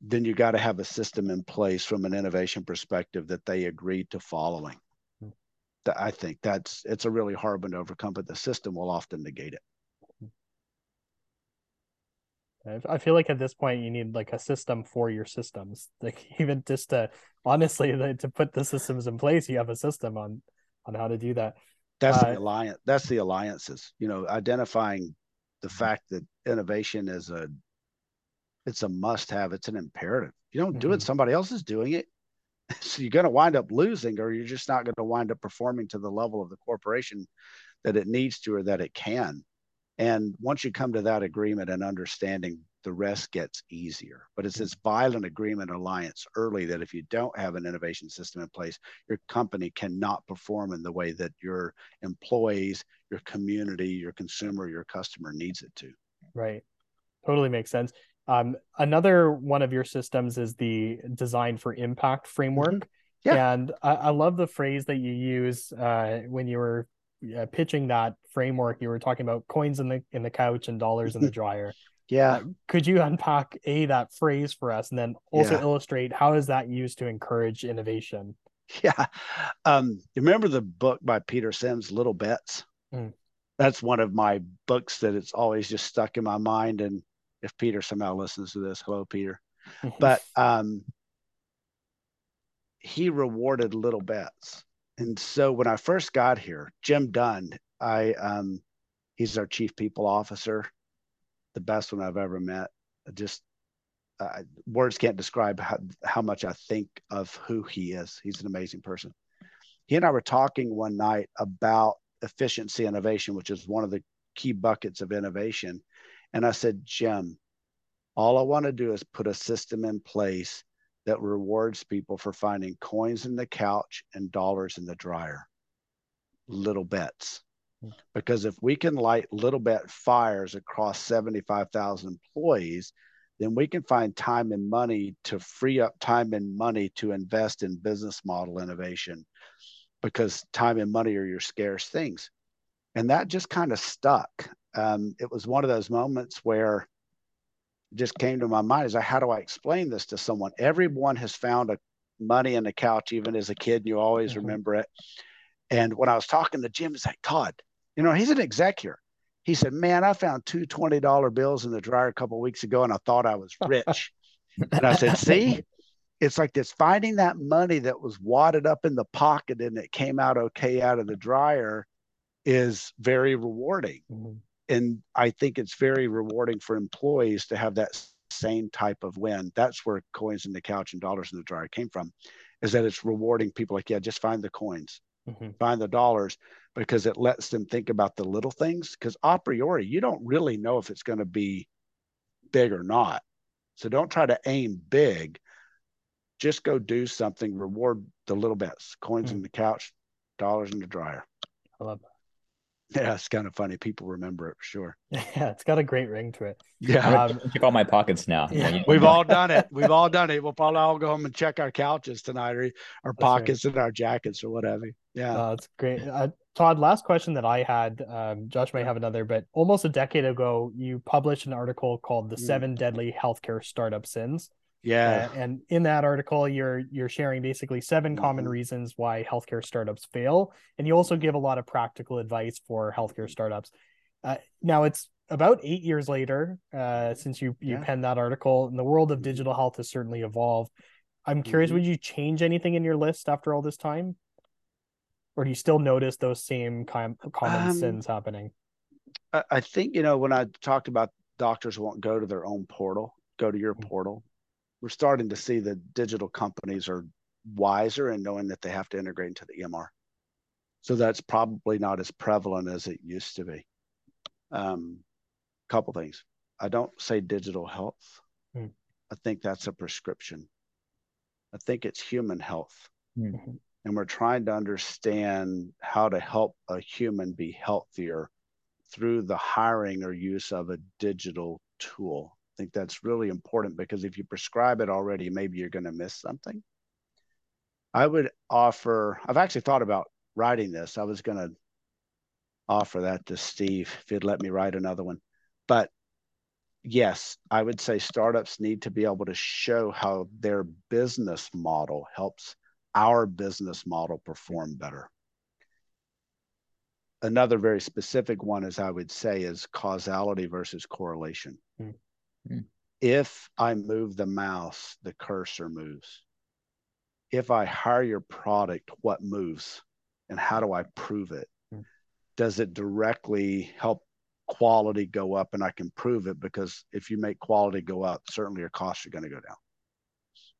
then you got to have a system in place from an innovation perspective that they agreed to following. Hmm. I think that's it's a really hard one to overcome, but the system will often negate it. I feel like at this point you need like a system for your systems. (laughs) Like even just to honestly to put the systems in place, you have a system on on how to do that. That's uh, the alliance. That's the alliances. You know, identifying the fact that innovation is a it's a must have. It's an imperative. You don't do mm-hmm. it, somebody else is doing it. (laughs) So you're going to wind up losing, or you're just not going to wind up performing to the level of the corporation that it needs to or that it can. And once you come to that agreement and understanding, the rest gets easier. But it's this violent agreement alliance early that if you don't have an innovation system in place, your company cannot perform in the way that your employees, your community, your consumer, your customer needs it to. Right. Totally makes sense. Um, another one of your systems is the design for impact framework. Mm-hmm. Yeah. And I, I, love the phrase that you use uh, when you were uh, pitching that framework. You were talking about coins in the in the couch and dollars in the (laughs) dryer. Yeah. Uh, could you unpack a that phrase for us, and then also yeah. illustrate how is that used to encourage innovation? (laughs) Yeah. Um, remember the book by Peter Sims, Little Bets? Mm. That's one of my books that it's always just stuck in my mind. And if Peter somehow listens to this, hello, Peter. (laughs) but um, he rewarded little bets. And so when I first got here, Jim Dunn, I um, he's our chief people officer, the best one I've ever met. Just uh, words can't describe how, how much I think of who he is. He's an amazing person. He and I were talking one night about efficiency innovation, which is one of the key buckets of innovation. And I said, Jim, all I want to do is put a system in place that rewards people for finding coins in the couch and dollars in the dryer. Little bets. Because if we can light little bit fires across 75,000 employees, then we can find time and money to free up time and money to invest in business model innovation because time and money are your scarce things. And that just kind of stuck. Um, it was one of those moments where just came to my mind is like, how do I explain this to someone? Everyone has found a money in the couch, even as a kid, and you always mm-hmm. remember it. And when I was talking to Jim, he's like, Todd, you know, he's an exec here. He said, Man, I found two $20 bills in the dryer a couple weeks ago and I thought I was (laughs) rich. and I said, See, it's like this finding that money that was wadded up in the pocket and it came out okay out of the dryer is very rewarding. Mm-hmm and I think it's very rewarding for employees to have that same type of win. That's where coins in the couch and dollars in the dryer came from, is that it's rewarding people like, yeah, just find the coins, mm-hmm. find the dollars, because it lets them think about the little things. Because a priori, you don't really know if it's going to be big or not. So don't try to aim big. Just go do something, reward the little bits, coins mm-hmm. in the couch, dollars in the dryer. I love that. Yeah, it's kind of funny. People remember it for sure. (laughs) Yeah, it's got a great ring to it. Yeah. Um, check all my pockets now. (laughs) Yeah. We've all done it. We've all done it. We'll probably all go home and check our couches tonight or our that's pockets right. and our jackets or whatever. Yeah. Uh, that's great. Uh, Todd, last question that I had, um, Josh may have another, but almost a decade ago, you published an article called The mm. Seven Deadly Healthcare Startup Sins. Yeah. Uh, and in that article, you're you're sharing basically 7 mm-hmm. common reasons why healthcare startups fail, and you also give a lot of practical advice for healthcare startups. Uh, now it's about eight years later uh, since you you yeah. penned that article, and the world of digital health has certainly evolved. I'm curious, mm-hmm. would you change anything in your list after all this time, or do you still notice those same com- common um, sins happening? I think you know when I talked about doctors won't go to their own portal, go to your mm-hmm. portal we're starting to see that digital companies are wiser and knowing that they have to integrate into the EMR. So that's probably not as prevalent as it used to be. Um, couple things. I don't say digital health. Mm. I think that's a prescription. I think it's human health. Mm-hmm. And we're trying to understand how to help a human be healthier through the hiring or use of a digital tool think that's really important because if you prescribe it already, maybe you're going to miss something. I would offer, I've actually thought about writing this. I was going to offer that to Steve if he'd let me write another one. But yes, I would say startups need to be able to show how their business model helps our business model perform better. Another very specific one, as I would say, is causality versus correlation. Mm Mm. If I move the mouse, the cursor moves. If I hire your product, what moves? And how do I prove it? Mm. Does it directly help quality go up and I can prove it because if you make quality go up, certainly your costs are going to go down.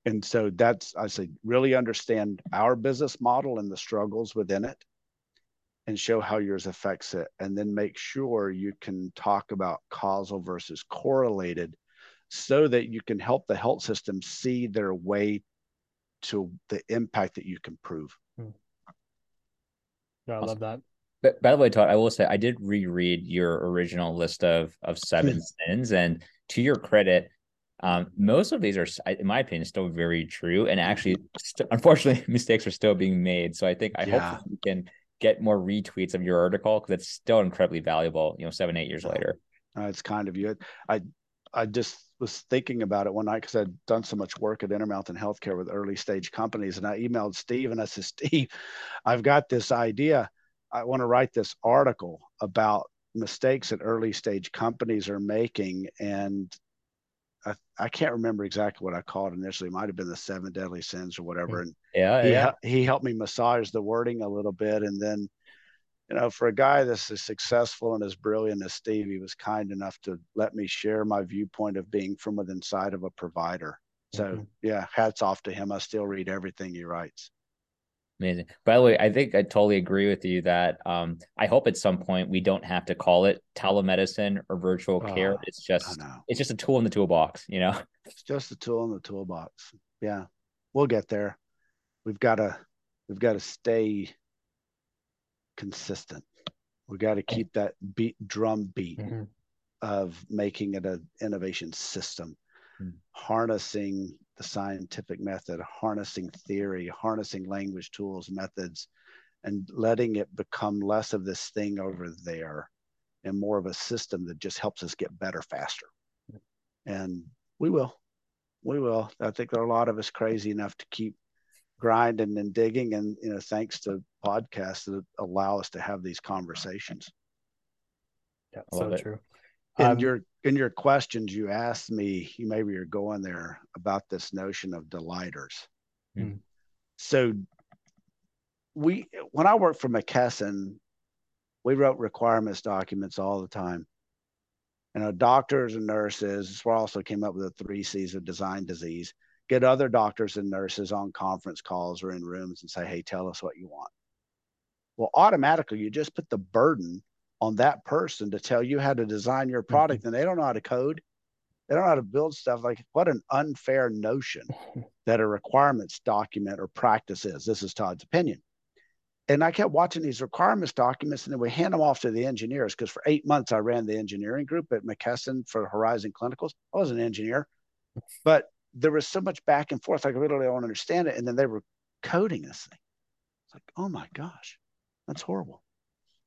And so that's, I say, really understand our business model and the struggles within it and show how yours affects it. And then make sure you can talk about causal versus correlated so that you can help the health system see their way to the impact that you can prove. Hmm. Yeah, I love that. But by the way, Todd, I will say I did reread your original list of of seven (laughs) sins, and to your credit, um, most of these are, in my opinion, still very true. And actually, st- unfortunately, (laughs) mistakes are still being made. So I think I yeah. hope we can get more retweets of your article because it's still incredibly valuable. You know, seven eight years later. Uh, it's kind of you. I I just was thinking about it one night because I'd done so much work at Intermountain Healthcare with early stage companies, and I emailed Steve and I said, Steve, I've got this idea I want to write this article about mistakes that early stage companies are making. And I, I can't remember exactly what I called it initially. It might have been the seven deadly sins or whatever. And yeah, he, yeah. he helped me massage the wording a little bit. And then, you know, for a guy that's as successful and as brilliant as Steve, he was kind enough to let me share my viewpoint of being from within side of a provider. So mm-hmm. yeah, hats off to him. I still read everything he writes. Amazing. By the way, I think I totally agree with you that um, I hope at some point we don't have to call it telemedicine or virtual oh, care. It's just it's just a tool in the toolbox, you know. It's just a tool in the toolbox. Yeah, we'll get there. We've got to we've got to stay consistent. We got to keep that beat drum beat mm-hmm. of making it an innovation system, mm-hmm. harnessing the scientific method, harnessing theory, harnessing language tools, methods, and letting it become less of this thing over there and more of a system that just helps us get better faster. And we will. We will. I think there are a lot of us crazy enough to keep grinding and digging and you know thanks to podcasts that allow us to have these conversations. Yeah so true. In um, your in your questions you asked me you maybe you're going there about this notion of delighters. Hmm. so we when i worked for mckesson we wrote requirements documents all the time. You know doctors and nurses we also came up with the three c's of design disease get other doctors and nurses on conference calls or in rooms and say hey tell us what you want. Well automatically you just put the burden on that person to tell you how to design your product mm-hmm. and they don't know how to code. They don't know how to build stuff. Like what an unfair notion (laughs) that a requirements document or practice is. This is todd's opinion. And i kept watching these requirements documents and then we hand them off to the engineers because for eight months i ran the engineering group at mckesson for horizon clinicals. I was an engineer. But there was so much back and forth i really don't understand it and then they were coding this thing it's like oh my gosh that's horrible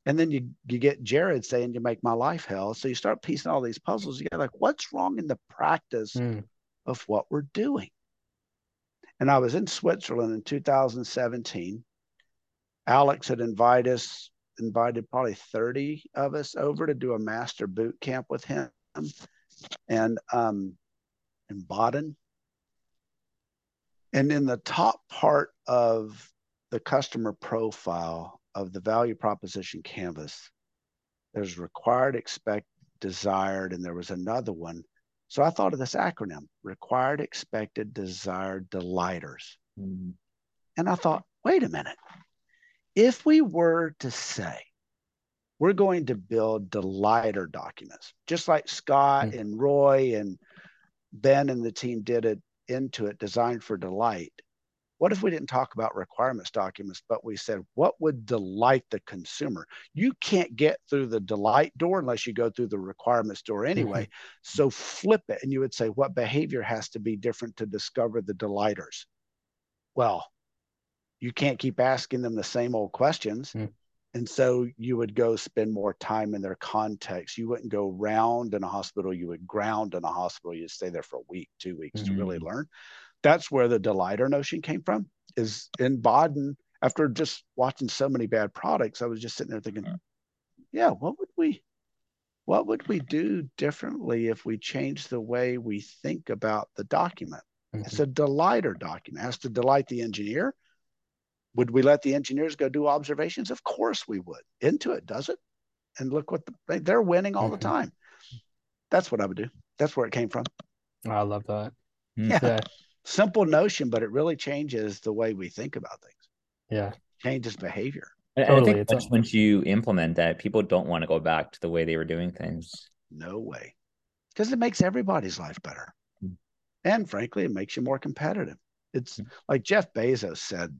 and then you you get Jared saying you make my life hell. So you start piecing all these puzzles. You get like, what's wrong in the practice mm. of what we're doing? And I was in Switzerland in 2017. Alex had invited us, invited probably 30 of us over to do a master boot camp with him. And um in Baden. And in the top part of the customer profile, of the value proposition canvas. There's required, expect, desired, and there was another one. So I thought of this acronym required, expected, desired, delighters. Mm-hmm. And I thought, wait a minute. If we were to say, we're going to build delighter documents, just like Scott mm-hmm. and Roy and Ben and the team did it designed for delight. What if we didn't talk about requirements documents, but we said, what would delight the consumer? You can't get through the delight door unless you go through the requirements door anyway. Mm-hmm. So flip it and you would say, what behavior has to be different to discover the delighters? Well, you can't keep asking them the same old questions. Mm-hmm. And so you would go spend more time in their context. You wouldn't go round in a hospital. You would ground in a hospital. You'd stay there for a week, two weeks mm-hmm. to really mm. learn that's where the delighter notion came from is in Baden after just watching so many bad products I was just sitting there thinking yeah what would we what would we do differently if we change the way we think about the document? Mm-hmm. It's a delighter document. It has to delight the engineer. Would we let the engineers go do observations? Of course we would. Intuit does it. And look what the, they're winning all mm-hmm. the time. That's what I would do. That's where it came from. I love that. Yeah. yeah. Simple notion, but it really changes the way we think about things. Yeah. Changes behavior. Totally. I think once, once you implement that, people don't want to go back to the way they were doing things. No way. Because it makes everybody's life better. Mm-hmm. And frankly, it makes you more competitive. It's mm-hmm. like Jeff Bezos said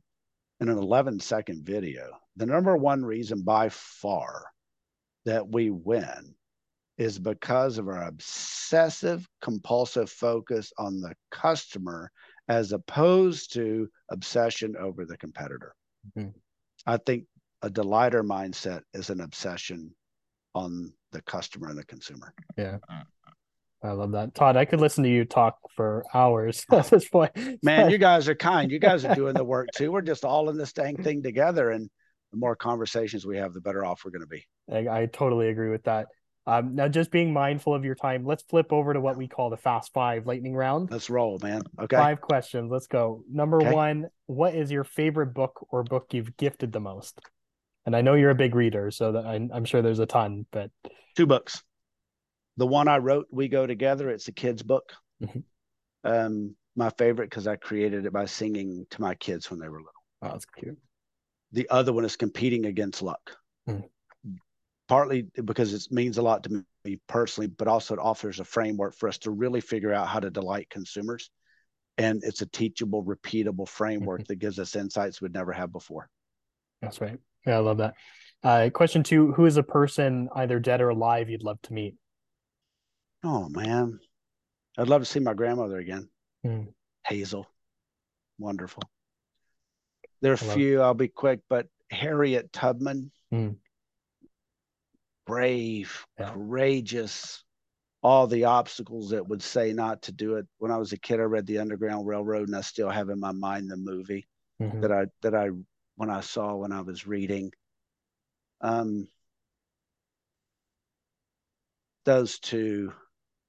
in an 11 second video the number one reason by far that we win is because of our obsessive compulsive focus on the customer as opposed to obsession over the competitor. Mm-hmm. I think a delighter mindset is an obsession on the customer and the consumer. Yeah. I love that. Todd, I could listen to you talk for hours (laughs) at this point. Man, you guys are kind. You guys are (laughs) doing the work too. We're just all in this dang thing together. And the more conversations we have, the better off we're going to be. I, I totally agree with that. Um, now, just being mindful of your time, let's flip over to what we call the Fast Five lightning round. Let's roll, man. Okay. Five questions. Let's go. Number okay. one What is your favorite book or book you've gifted the most? And I know you're a big reader, so that I, am sure there's a ton, but two books. The one I wrote, We Go Together, it's a kid's book. Mm-hmm. Um, my favorite because I created it by singing to my kids when they were little. Oh, that's cute. The other one is Competing Against Luck. Mm partly because it means a lot to me personally, but also it offers a framework for us to really figure out how to delight consumers. And it's a teachable, repeatable framework mm-hmm. that gives us insights we'd never have before. That's right. Yeah, I love that. Uh, question two Who is a person, either dead or alive, you'd love to meet? Oh, man. I'd love to see my grandmother again. Mm. Hazel. Wonderful. There are a few, I'll be quick, but Harriet Tubman. Mm brave, yeah. courageous, all the obstacles that would say not to do it. When I was a kid, I read the Underground Railroad, and I still have in my mind the movie mm-hmm. that I that I when I saw when I was reading. Um, those two,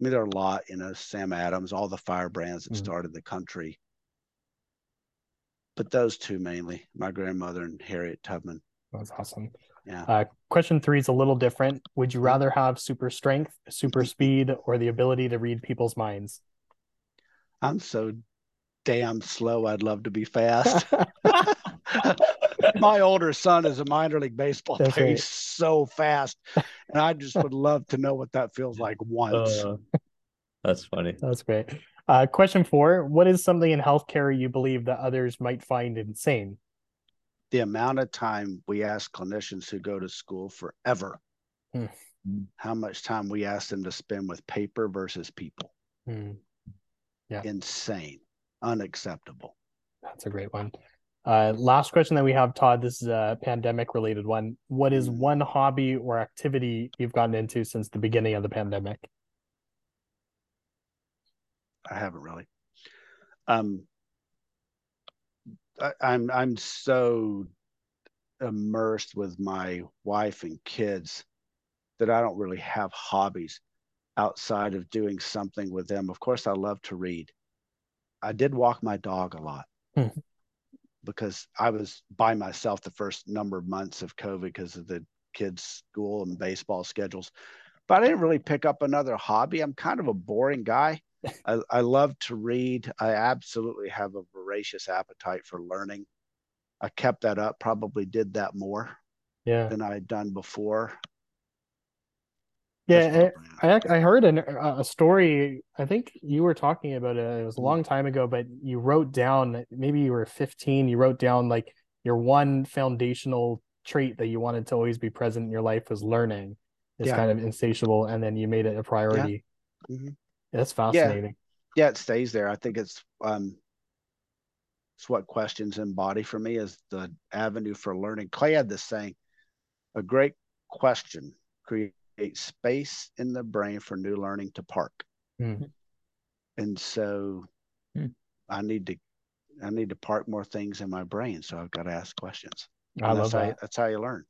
I mean, there are a lot, you know, Sam Adams, all the firebrands that mm-hmm. started the country. But those two mainly, my grandmother and Harriet Tubman. That's awesome. Yeah. Uh, question three is a little different. Would you rather have super strength, super speed, or the ability to read people's minds? I'm so damn slow. I'd love to be (laughs) fast. (laughs) My older son is a minor league baseball That's player. Right. He's so fast. And I just would (laughs) love to know what that feels like once. Uh, that's funny. That's great. Uh, question four What is something in healthcare you believe that others might find insane? the amount of time we ask clinicians who go to school forever hmm. how much time we ask them to spend with paper versus people hmm. yeah insane unacceptable that's a great one uh, last question that we have todd this is a pandemic related one what is hmm. one hobby or activity you've gotten into since the beginning of the pandemic i haven't really um I, I'm I'm so immersed with my wife and kids that I don't really have hobbies outside of doing something with them. Of course, I love to read. I did walk my dog a lot hmm. Because I was by myself the first number of months of COVID because of the kids' school and baseball schedules. But I didn't really pick up another hobby. I'm kind of a boring guy. (laughs) I, I love to read. I absolutely have a voracious appetite for learning. I kept that up, probably did that more yeah. than I had done before. Yeah, I, I heard an, a story. I think you were talking about it. It was a long time ago, but you wrote down maybe you were 15. You wrote down like your one foundational trait that you wanted to always be present in your life was learning. It's yeah. kind of insatiable, and then you made it a priority. Yeah. Mm-hmm. That's fascinating. Yeah. yeah, it stays there. I think it's um it's what questions embody for me is the avenue for learning. Clay had this saying, a great question creates space in the brain for new learning to park. Mm-hmm. And so mm. I need to I need to park more things in my brain. So I've got to ask questions. I love that's that. How, that's how you learn.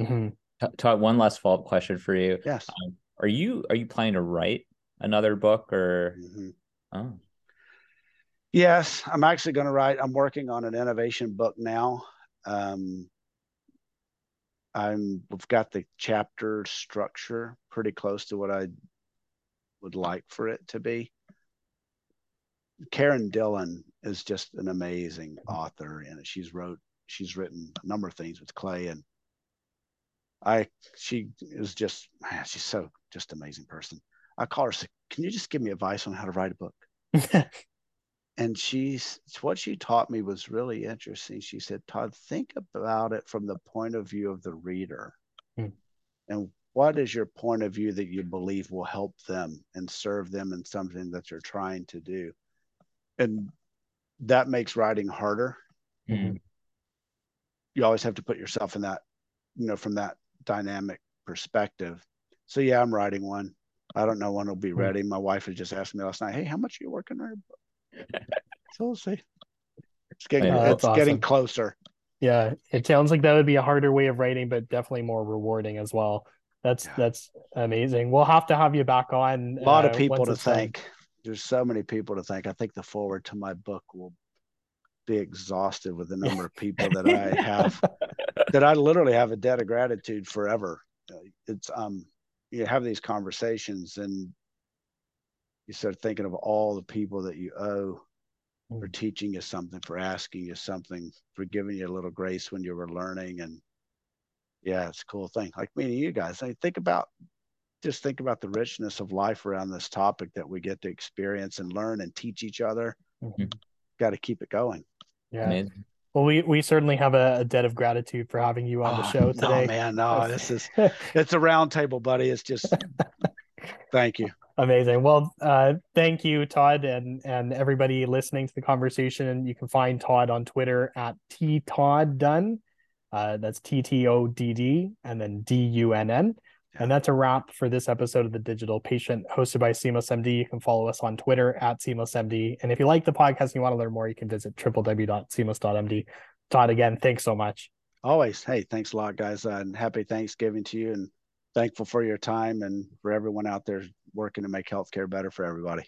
Mm-hmm. Todd, one last follow up question for you. Yes. Um, are you are you planning to write another book or? Mm-hmm. Oh. Yes, I'm actually going to write. I'm working on an innovation book now. Um, I'm we've got the chapter structure pretty close to what I would like for it to be. Karen Dillon is just an amazing author, and she's wrote she's written a number of things with Clay, and I she is just man, she's so just amazing person. I call her, "Can you just give me advice on how to write a book?" (laughs) and she's what she taught me was really interesting. She said, "Todd, think about it from the point of view of the reader, hmm. and what is your point of view that you believe will help them and serve them in something that you're trying to do?" And that makes writing harder. Mm-hmm. You always have to put yourself in that, you know, from that dynamic perspective. So yeah, I'm writing one. I don't know when it'll be hmm. ready. My wife has just asked me last night, "Hey, how much are you working on?" So we'll see. It's getting it's awesome. getting closer. Yeah, it sounds like that would be a harder way of writing, but definitely more rewarding as well. That's yeah. that's amazing. We'll have to have you back on. A lot uh, of people to thank. Done. There's so many people to thank. I think the forward to my book will be exhausted with the number of people that I (laughs) have that I literally have a debt of gratitude forever. It's um you have these conversations and you start thinking of all the people that you owe for mm. teaching you something, for asking you something, for giving you a little grace when you were learning. And yeah, it's a cool thing. Like me and you guys, I think about just think about the richness of life around this topic that we get to experience and learn and teach each other. Mm-hmm. Got to keep it going. Yeah. Amazing. Well, we, we certainly have a, a, debt of gratitude for having you on oh, the show today. No, man, no, this is (laughs) it's a roundtable, buddy. It's just thank you. Amazing. Well, uh, thank you, Todd, and and everybody listening to the conversation. You can find Todd on Twitter at t todd dunn. Uh, that's T T O D D and then D U N N. And that's a wrap for this episode of The Digital Patient, hosted by Seamless MD. You can follow us on Twitter at Seamless MD. And if you like the podcast and you want to learn more, you can visit www.seamless.md. Todd, again, thanks so much. Always. Hey, thanks a lot, guys. Uh, and happy Thanksgiving to you. And thankful for your time and for everyone out there working to make healthcare better for everybody.